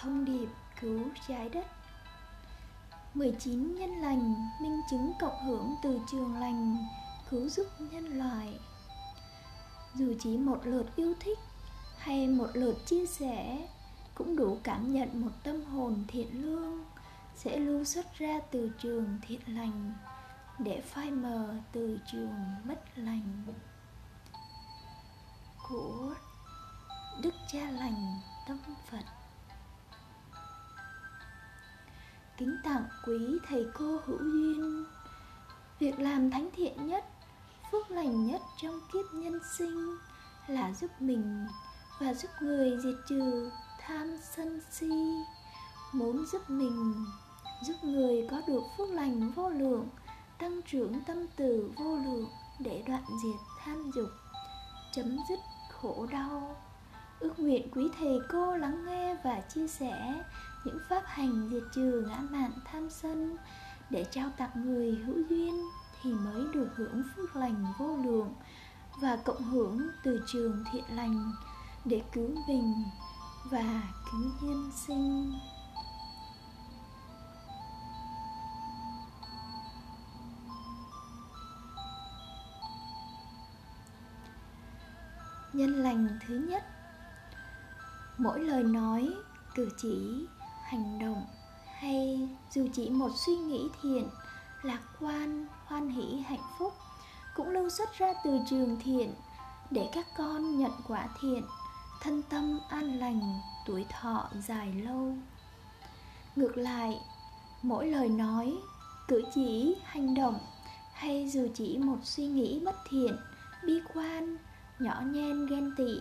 thông điệp cứu trái đất. 19 nhân lành, minh chứng cộng hưởng từ trường lành, cứu giúp nhân loại. Dù chỉ một lượt yêu thích hay một lượt chia sẻ, cũng đủ cảm nhận một tâm hồn thiện lương sẽ lưu xuất ra từ trường thiện lành để phai mờ từ trường mất lành. Của đức cha lành tâm phật. Kính tặng quý thầy cô hữu duyên. Việc làm thánh thiện nhất, phước lành nhất trong kiếp nhân sinh là giúp mình và giúp người diệt trừ tham sân si. Muốn giúp mình, giúp người có được phước lành vô lượng, tăng trưởng tâm từ vô lượng để đoạn diệt tham dục, chấm dứt khổ đau. Ước nguyện quý thầy cô lắng nghe và chia sẻ những pháp hành diệt trừ ngã mạn tham sân, để trao tặng người hữu duyên thì mới được hưởng phước lành vô lượng và cộng hưởng từ trường thiện lành để cứu mình và cứu nhân sinh. Nhân lành thứ nhất. Mỗi lời nói, cử chỉ hành động hay dù chỉ một suy nghĩ thiện lạc quan, hoan hỷ, hạnh phúc, cũng lưu xuất ra từ trường thiện để các con nhận quả thiện, thân tâm an lành, tuổi thọ dài lâu. Ngược lại, mỗi lời nói, cử chỉ, hành động hay dù chỉ một suy nghĩ bất thiện, bi quan, nhỏ nhen, ghen tị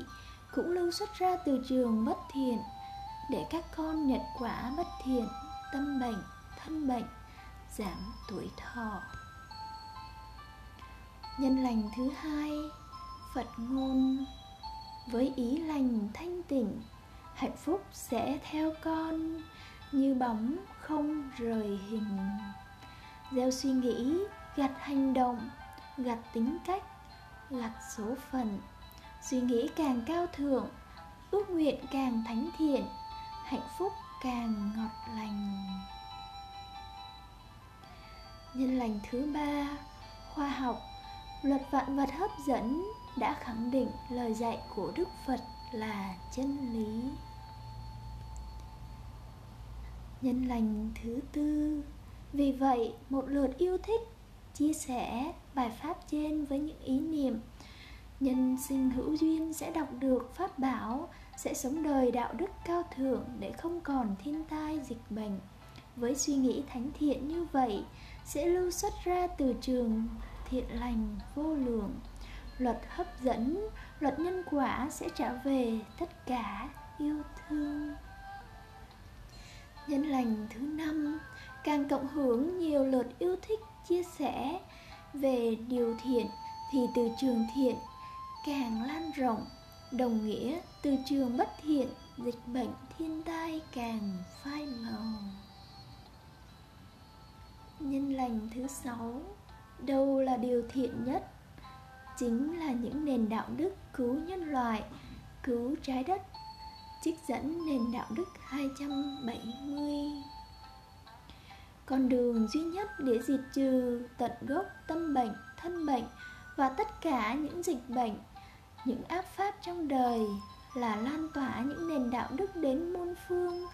cũng lưu xuất ra từ trường bất thiện để các con nhận quả bất thiện, tâm bệnh, thân bệnh, giảm tuổi thọ. Nhân lành thứ hai, phật ngôn, với ý lành thanh tịnh, hạnh phúc sẽ theo con, như bóng không rời hình. Gieo suy nghĩ gặt hành động gặt tính cách gặt số phận. Suy nghĩ càng cao thượng, ước nguyện càng thánh thiện hạnh phúc càng ngọt lành. Nhân lành thứ ba, khoa học, luật vạn vật hấp dẫn đã khẳng định lời dạy của đức phật là chân lý. Nhân lành thứ tư, vì vậy một lượt yêu thích chia sẻ bài pháp trên với những ý niệm, nhân sinh hữu duyên sẽ đọc được pháp bảo sẽ sống đời đạo đức cao thượng để không còn thiên tai, dịch bệnh. Với suy nghĩ thánh thiện như vậy, sẽ lưu xuất ra từ trường thiện lành vô lượng. Luật hấp dẫn, luật nhân quả sẽ trả về tất cả yêu thương. Nhân lành thứ năm, càng cộng hưởng nhiều lượt yêu thích chia sẻ về điều thiện thì từ trường thiện càng lan rộng, đồng nghĩa từ trường bất thiện, dịch bệnh thiên tai càng phai màu. Nhân lành thứ sáu, đâu là điều thiện nhất? Chính là những nền đạo đức cứu nhân loại, cứu trái đất, trích dẫn nền đạo đức 270 con đường duy nhất để diệt trừ tận gốc tâm bệnh, thân bệnh và tất cả những dịch bệnh, những áp pháp trong đời là lan tỏa những nền đạo đức đến muôn phương.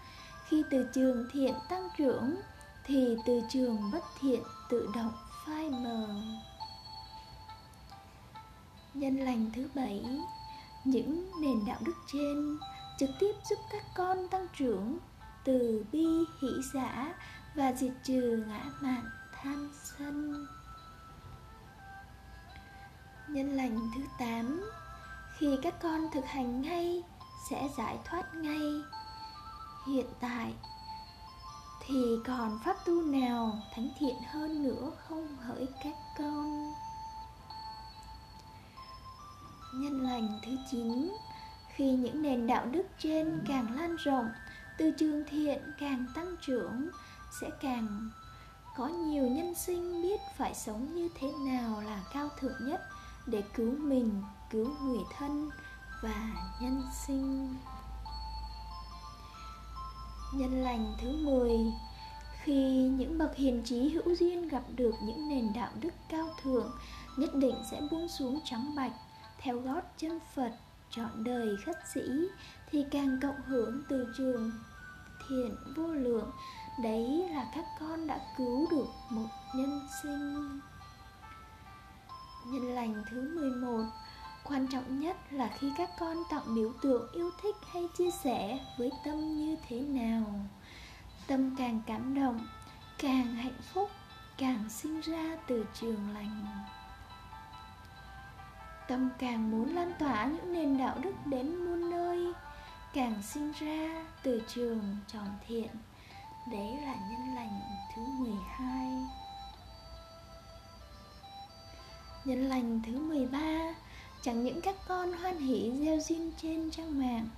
Khi từ trường thiện tăng trưởng, thì từ trường bất thiện tự động phai mờ. Nhân lành thứ bảy, những nền đạo đức trên trực tiếp giúp các con tăng trưởng từ bi, hỷ giả và diệt trừ ngã mạn tham sân. Nhân lành thứ tám khi các con thực hành ngay, sẽ giải thoát ngay. Hiện tại, thì còn pháp tu nào thánh thiện hơn nữa không hỡi các con? Nhân lành thứ chín, khi những nền đạo đức trên càng lan rộng, từ trường thiện càng tăng trưởng, sẽ càng có nhiều nhân sinh biết phải sống như thế nào là cao thượng nhất để cứu mình cứu người thân và nhân sinh. Nhân lành thứ 10 Khi những bậc hiền trí hữu duyên gặp được những nền đạo đức cao thượng, Nhất định sẽ buông xuống trắng bạch, Theo gót chân Phật, Chọn đời khất sĩ, Thì càng cộng hưởng từ trường thiện vô lượng. Đấy là các con đã cứu được một nhân sinh. Nhân lành thứ 11 Quan trọng nhất là khi các con tặng biểu tượng yêu thích hay chia sẻ với tâm như thế nào. Tâm càng cảm động, càng hạnh phúc, càng sinh ra từ trường lành. Tâm càng muốn lan tỏa những nền đạo đức đến muôn nơi Càng sinh ra từ trường tròn thiện. Đấy là nhân lành thứ 12 Nhân lành thứ 13 Chẳng những các con hoan hỷ gieo duyên trên trang mạng,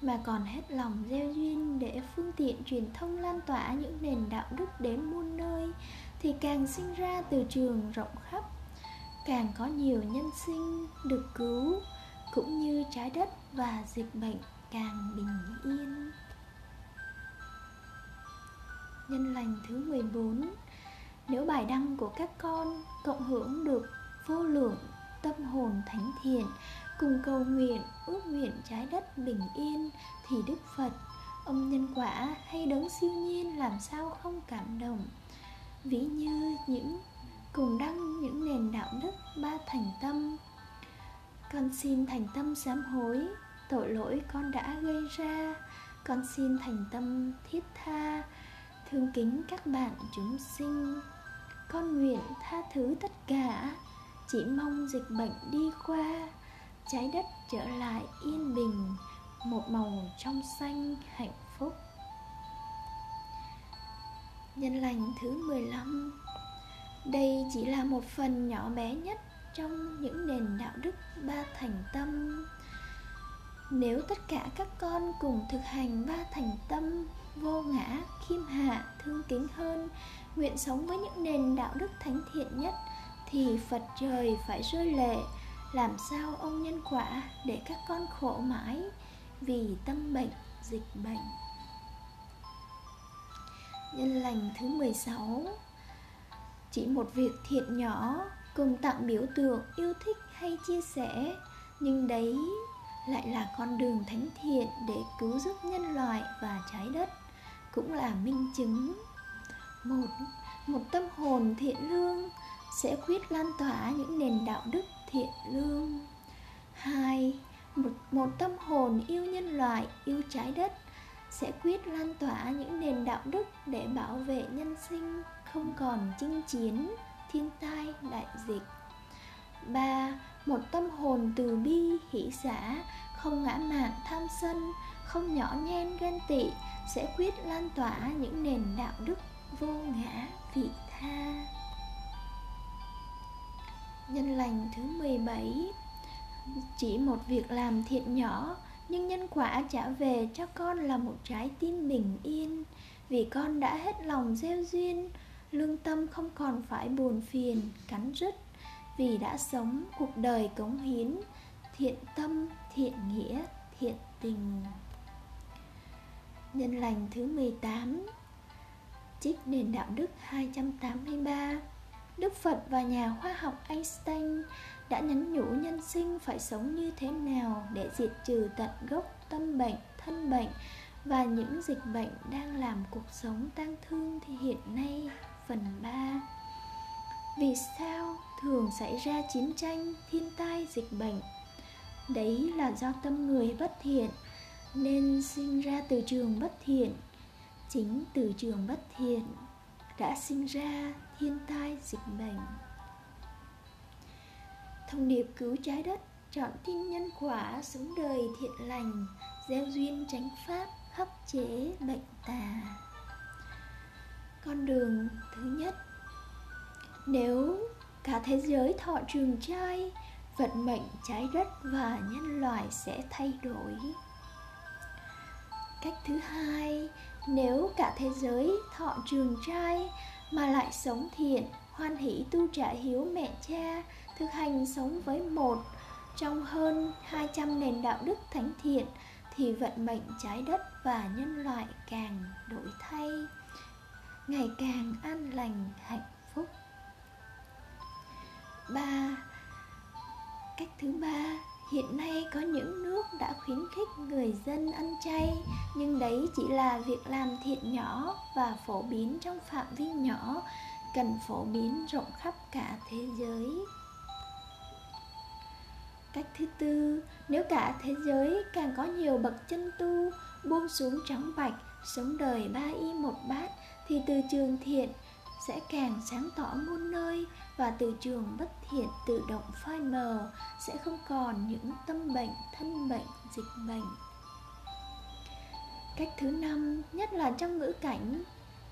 Mà còn hết lòng gieo duyên để phương tiện truyền thông lan tỏa những nền đạo đức đến muôn nơi, Thì càng sinh ra từ trường rộng khắp. Càng có nhiều nhân sinh được cứu, Cũng như trái đất và dịch bệnh càng bình yên. Nhân lành thứ 14 Nếu bài đăng của các con cộng hưởng được vô lượng tâm hồn thánh thiện, cùng cầu nguyện, ước nguyện trái đất bình yên thì đức phật. Ông nhân quả hay đấng siêu nhiên làm sao không cảm động? Ví như những, cùng đăng những nền đạo đức ba thành tâm. Con xin thành tâm sám hối, tội lỗi con đã gây ra. Con xin thành tâm thiết tha, thương kính các bạn chúng sinh. Con nguyện tha thứ tất cả chỉ mong dịch bệnh đi qua, trái đất trở lại yên bình, một màu trong xanh hạnh phúc. Nhân lành thứ 15 đây chỉ là một phần nhỏ bé nhất trong những nền đạo đức ba thành tâm. Nếu tất cả các con cùng thực hành ba thành tâm vô ngã, khiêm hạ, thương kính hơn, nguyện sống với những nền đạo đức thánh thiện nhất thì phật trời phải rơi lệ. Làm sao ông nhân quả để các con khổ mãi vì tâm bệnh, dịch bệnh? Nhân lành thứ 16 chỉ một việc thiện nhỏ, cùng tặng biểu tượng yêu thích hay chia sẻ, nhưng đấy lại là con đường thánh thiện để cứu giúp nhân loại và trái đất, cũng là minh chứng. Một một tâm hồn thiện lương sẽ quyết lan tỏa những nền đạo đức thiện lương. Hai một, một tâm hồn yêu nhân loại yêu trái đất. Sẽ quyết lan tỏa những nền đạo đức để bảo vệ nhân sinh không còn chinh chiến thiên tai đại dịch. Ba một tâm hồn từ bi hỷ xã không ngã mạn tham sân không nhỏ nhen ghen tị. Sẽ quyết lan tỏa những nền đạo đức vô ngã vị tha. Nhân lành thứ 17 Chỉ một việc làm thiện nhỏ Nhưng nhân quả trả về cho con là một trái tim bình yên. Vì con đã hết lòng gieo duyên Lương tâm không còn phải buồn phiền, cắn rứt. Vì đã sống cuộc đời cống hiến Thiện tâm, thiện nghĩa, thiện tình. Nhân lành thứ 18 Trích nền đạo đức 283 Đức Phật và nhà khoa học Einstein đã nhắn nhủ nhân sinh phải sống như thế nào để diệt trừ tận gốc tâm bệnh, thân bệnh và những dịch bệnh đang làm cuộc sống tang thương thì hiện nay phần 3 Vì sao thường xảy ra chiến tranh, thiên tai, dịch bệnh? Đấy là do tâm người bất thiện nên sinh ra từ trường bất thiện Chính từ trường bất thiện đã sinh ra thiên tai, dịch bệnh. Thông điệp cứu trái đất, chọn tin nhân quả sống đời thiện lành, gieo duyên tránh pháp khắc chế bệnh tà. Con đường thứ nhất, nếu cả thế giới thọ trường trai, vận mệnh trái đất và nhân loại sẽ thay đổi. Cách thứ hai, nếu cả thế giới thọ trường trai mà lại sống thiện, hoan hỷ tu trả hiếu mẹ cha, thực hành sống với một trong hơn 200 nền đạo đức thánh thiện thì vận mệnh trái đất và nhân loại càng đổi thay. Ngày càng an lành, hạnh phúc. Ba, cách thứ ba hiện nay có những nước đã khuyến khích người dân ăn chay, nhưng đấy chỉ là việc làm thiện nhỏ và phổ biến trong phạm vi nhỏ, cần phổ biến rộng khắp cả thế giới. Cách thứ tư, nếu cả thế giới càng có nhiều bậc chân tu, buông xuống trắng bạch, sống đời ba y một bát, thì từ trường thiện sẽ càng sáng tỏ muôn nơi và từ trường bất thiện tự động phai mờ, sẽ không còn những tâm bệnh, thân bệnh, dịch bệnh. Cách thứ năm, nhất là trong ngữ cảnh,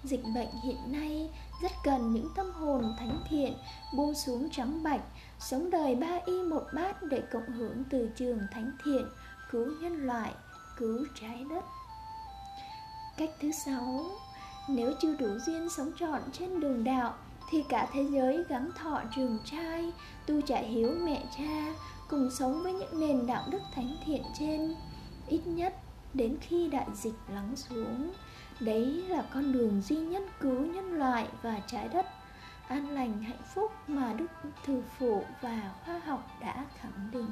dịch bệnh hiện nay rất cần những tâm hồn thánh thiện, buông xuống trắng bạch, sống đời ba y một bát để cộng hưởng từ trường thánh thiện, cứu nhân loại, cứu trái đất. Cách thứ sáu nếu chưa đủ duyên sống trọn trên đường đạo, thì cả thế giới gắn thọ trường trai, tu trả hiếu mẹ cha, cùng sống với những nền đạo đức thánh thiện trên. Ít nhất, đến khi đại dịch lắng xuống, đấy là con đường duy nhất cứu nhân loại và trái đất. An lành, hạnh phúc mà đức thư phụ và khoa học đã khẳng định.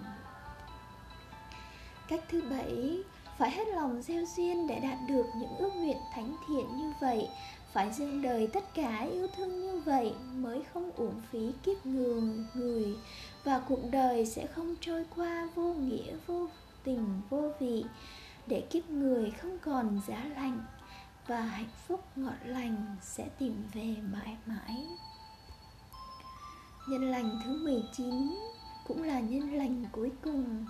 Cách thứ bảy phải hết lòng gieo duyên để đạt được những ước nguyện thánh thiện như vậy. Phải dâng đời tất cả yêu thương như vậy mới không uổng phí kiếp người người. Và cuộc đời sẽ không trôi qua vô nghĩa, vô tình, vô vị, để kiếp người không còn giá lành và hạnh phúc ngọt lành sẽ tìm về mãi mãi. Nhân lành thứ 19 cũng là nhân lành cuối cùng.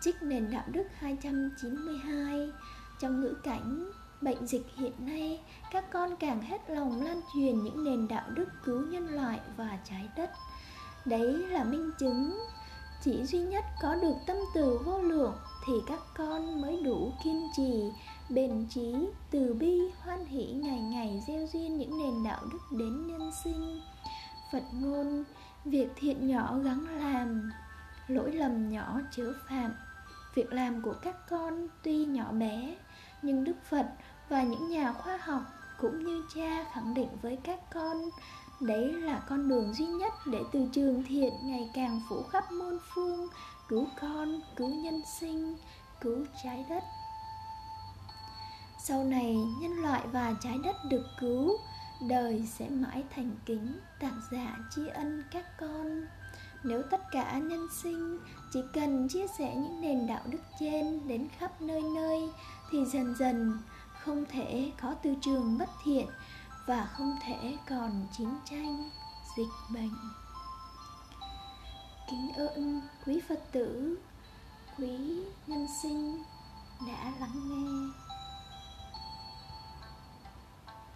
Trích nền đạo đức 292 Trong ngữ cảnh bệnh dịch hiện nay Các con càng hết lòng lan truyền những nền đạo đức cứu nhân loại và trái đất. Đấy là minh chứng. Chỉ duy nhất có được tâm từ vô lượng Thì các con mới đủ kiên trì Bền trí, từ bi, hoan hỷ ngày ngày gieo duyên những nền đạo đức đến nhân sinh. Phật ngôn Việc thiện nhỏ gắng làm Lỗi lầm nhỏ chớ phạm. Việc làm của các con tuy nhỏ bé Nhưng Đức Phật và những nhà khoa học Cũng như cha khẳng định với các con Đấy là con đường duy nhất để từ trường thiện ngày càng phủ khắp môn phương Cứu con, cứu nhân sinh, cứu trái đất. Sau này nhân loại và trái đất được cứu đời sẽ mãi thành kính tạc dạ giả tri ân các con nếu tất cả nhân sinh chỉ cần chia sẻ những nền đạo đức trên đến khắp nơi nơi, thì dần dần không thể có tư trường bất thiện và không thể còn chiến tranh, dịch bệnh. Kính ơn quý phật tử, quý nhân sinh đã lắng nghe.